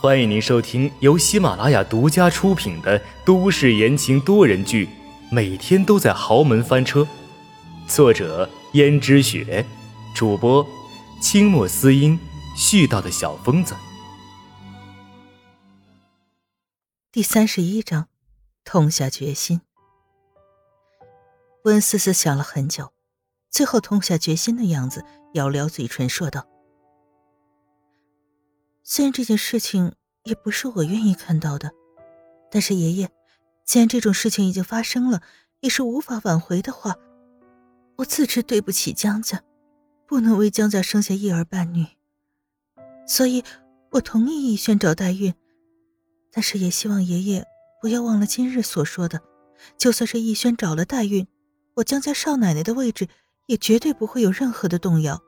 欢迎您收听由喜马拉雅独家出品的都市言情多人剧《每天都在豪门翻车》，作者：胭脂雪，主播：清墨思音，絮叨的小疯子。第三十一章，痛下决心。温思思想了很久，最后痛下决心的样子，咬了咬嘴唇，说道。虽然这件事情也不是我愿意看到的，但是爷爷，既然这种事情已经发生了，也是无法挽回的话，我自知对不起江家，不能为江家生下一儿半女，所以，我同意逸轩找代孕，但是也希望爷爷不要忘了今日所说的，就算是逸轩找了代孕，我江家少奶奶的位置也绝对不会有任何的动摇。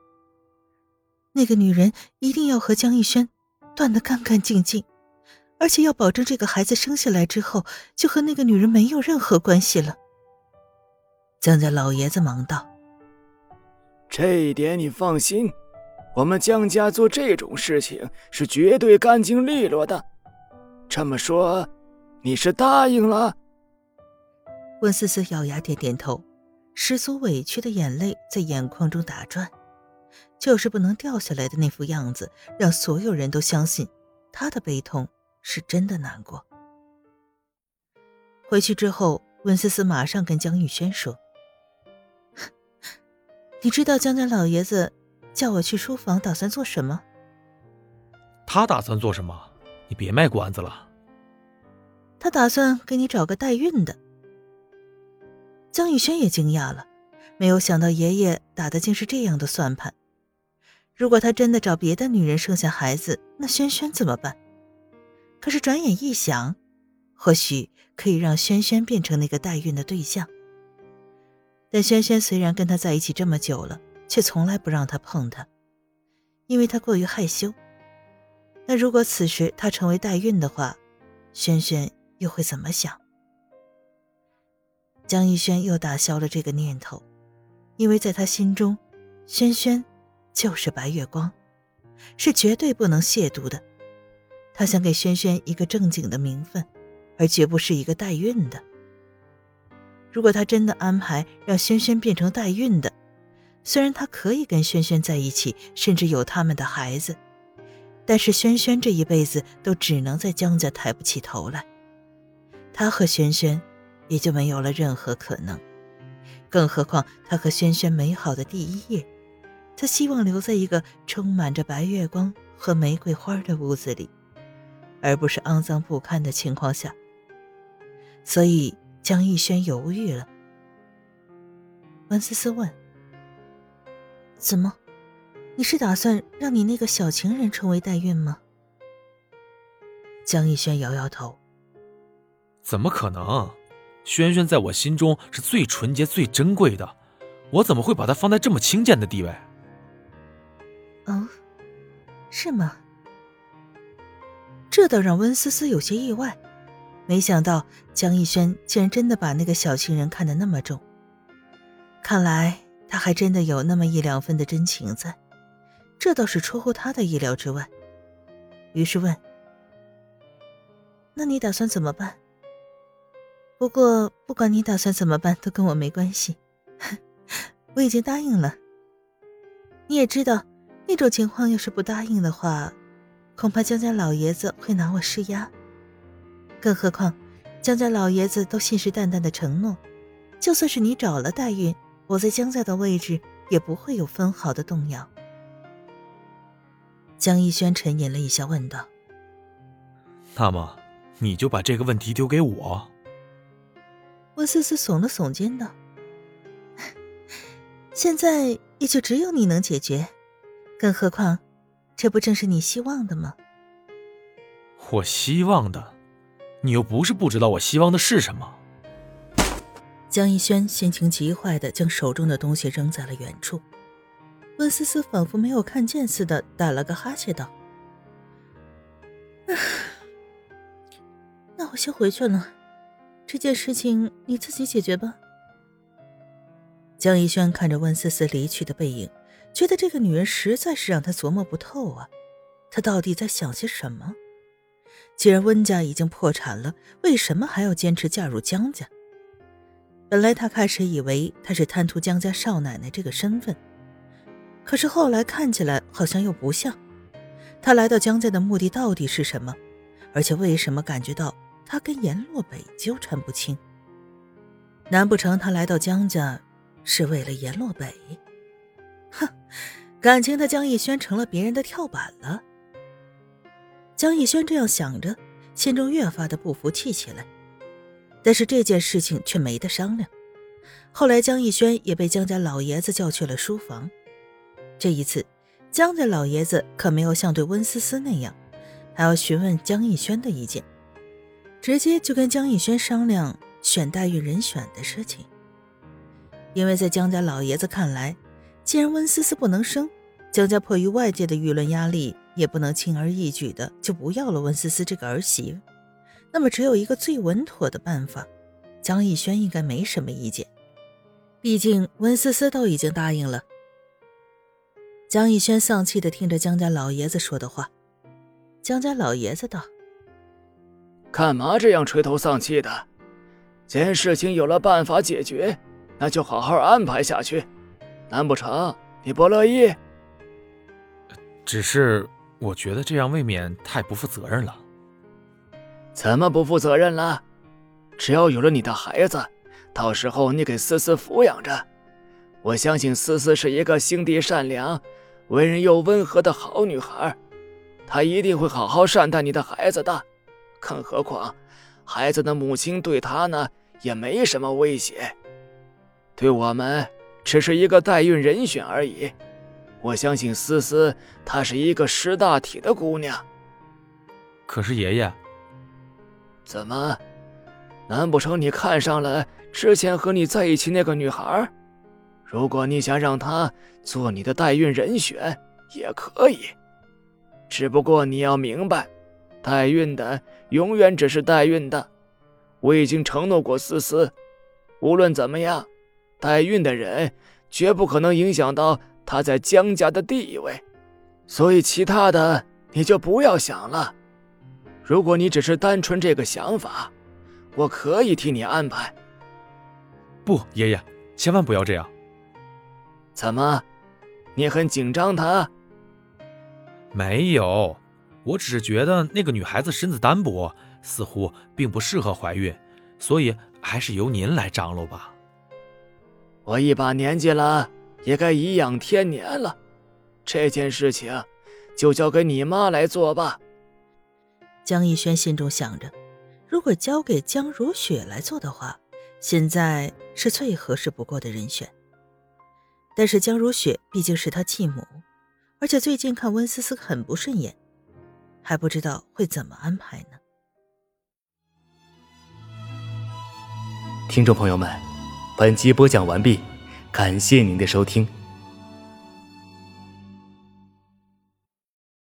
那个女人一定要和江逸轩。断得干干净净，而且要保证这个孩子生下来之后就和那个女人没有任何关系了。江家老爷子忙道：“这一点你放心，我们江家做这种事情是绝对干净利落的。这么说，你是答应了？”温思思咬牙点点头，十足委屈的眼泪在眼眶中打转。就是不能掉下来的那副样子，让所有人都相信他的悲痛是真的难过。回去之后，温思思马上跟江玉轩说：“ 你知道江家老爷子叫我去书房打算做什么？”他打算做什么？你别卖关子了。他打算给你找个代孕的。江玉轩也惊讶了，没有想到爷爷打的竟是这样的算盘。如果他真的找别的女人生下孩子，那轩轩怎么办？可是转眼一想，或许可以让轩轩变成那个代孕的对象。但轩轩虽然跟他在一起这么久了，却从来不让他碰他，因为他过于害羞。那如果此时他成为代孕的话，轩轩又会怎么想？江逸轩又打消了这个念头，因为在他心中，轩轩。就是白月光，是绝对不能亵渎的。他想给轩轩一个正经的名分，而绝不是一个代孕的。如果他真的安排让轩轩变成代孕的，虽然他可以跟轩轩在一起，甚至有他们的孩子，但是轩轩这一辈子都只能在江家抬不起头来，他和轩轩也就没有了任何可能。更何况他和轩轩美好的第一夜。他希望留在一个充满着白月光和玫瑰花的屋子里，而不是肮脏不堪的情况下。所以江逸轩犹豫了。温思思问：“怎么？你是打算让你那个小情人成为代孕吗？”江逸轩摇摇头：“怎么可能？轩轩在我心中是最纯洁、最珍贵的，我怎么会把她放在这么轻贱的地位？”哦，是吗？这倒让温思思有些意外，没想到江逸轩竟然真的把那个小情人看得那么重。看来他还真的有那么一两分的真情在，这倒是出乎他的意料之外。于是问：“那你打算怎么办？”不过不管你打算怎么办，都跟我没关系，我已经答应了。你也知道。那种情况要是不答应的话，恐怕江家老爷子会拿我施压。更何况，江家老爷子都信誓旦旦的承诺，就算是你找了代孕，我在江家的位置也不会有分毫的动摇。江逸轩沉吟了一下，问道：“那么，你就把这个问题丢给我？”温思思耸了耸肩道：“ 现在也就只有你能解决。”更何况，这不正是你希望的吗？我希望的，你又不是不知道我希望的是什么。江逸轩心情极坏的将手中的东西扔在了远处。温思思仿佛没有看见似的打了个哈欠，道：“那我先回去了，这件事情你自己解决吧。”江逸轩看着温思思离去的背影。觉得这个女人实在是让他琢磨不透啊，她到底在想些什么？既然温家已经破产了，为什么还要坚持嫁入江家？本来他开始以为他是贪图江家少奶奶这个身份，可是后来看起来好像又不像。他来到江家的目的到底是什么？而且为什么感觉到他跟阎洛北纠缠不清？难不成他来到江家是为了阎洛北？哼，感情他江逸轩成了别人的跳板了。江逸轩这样想着，心中越发的不服气起来。但是这件事情却没得商量。后来江逸轩也被江家老爷子叫去了书房。这一次，江家老爷子可没有像对温思思那样，还要询问江逸轩的意见，直接就跟江逸轩商量选代孕人选的事情。因为在江家老爷子看来，既然温思思不能生，江家迫于外界的舆论压力。也不能轻而易举的就不要了温思思这个儿媳，那么只有一个最稳妥的办法，江逸轩应该没什么意见，毕竟温思思都已经答应了。江逸轩丧气的听着江家老爷子说的话，江家老爷子道：“干嘛这样垂头丧气的？既然事情有了办法解决，那就好好安排下去。难不成你不乐意？只是……”我觉得这样未免太不负责任了。怎么不负责任了？只要有了你的孩子，到时候你给思思抚养着，我相信思思是一个心地善良、为人又温和的好女孩，她一定会好好善待你的孩子的。更何况，孩子的母亲对她呢也没什么威胁，对我们只是一个代孕人选而已。我相信思思，她是一个识大体的姑娘。可是爷爷，怎么？难不成你看上了之前和你在一起那个女孩？如果你想让她做你的代孕人选，也可以。只不过你要明白，代孕的永远只是代孕的。我已经承诺过思思，无论怎么样，代孕的人绝不可能影响到。他在江家的地位，所以其他的你就不要想了。如果你只是单纯这个想法，我可以替你安排。不，爷爷，千万不要这样。怎么，你很紧张？他没有，我只是觉得那个女孩子身子单薄，似乎并不适合怀孕，所以还是由您来张罗吧。我一把年纪了。也该颐养天年了，这件事情就交给你妈来做吧。江逸轩心中想着，如果交给江如雪来做的话，现在是最合适不过的人选。但是江如雪毕竟是他继母，而且最近看温思思很不顺眼，还不知道会怎么安排呢。听众朋友们，本集播讲完毕。感谢您的收听。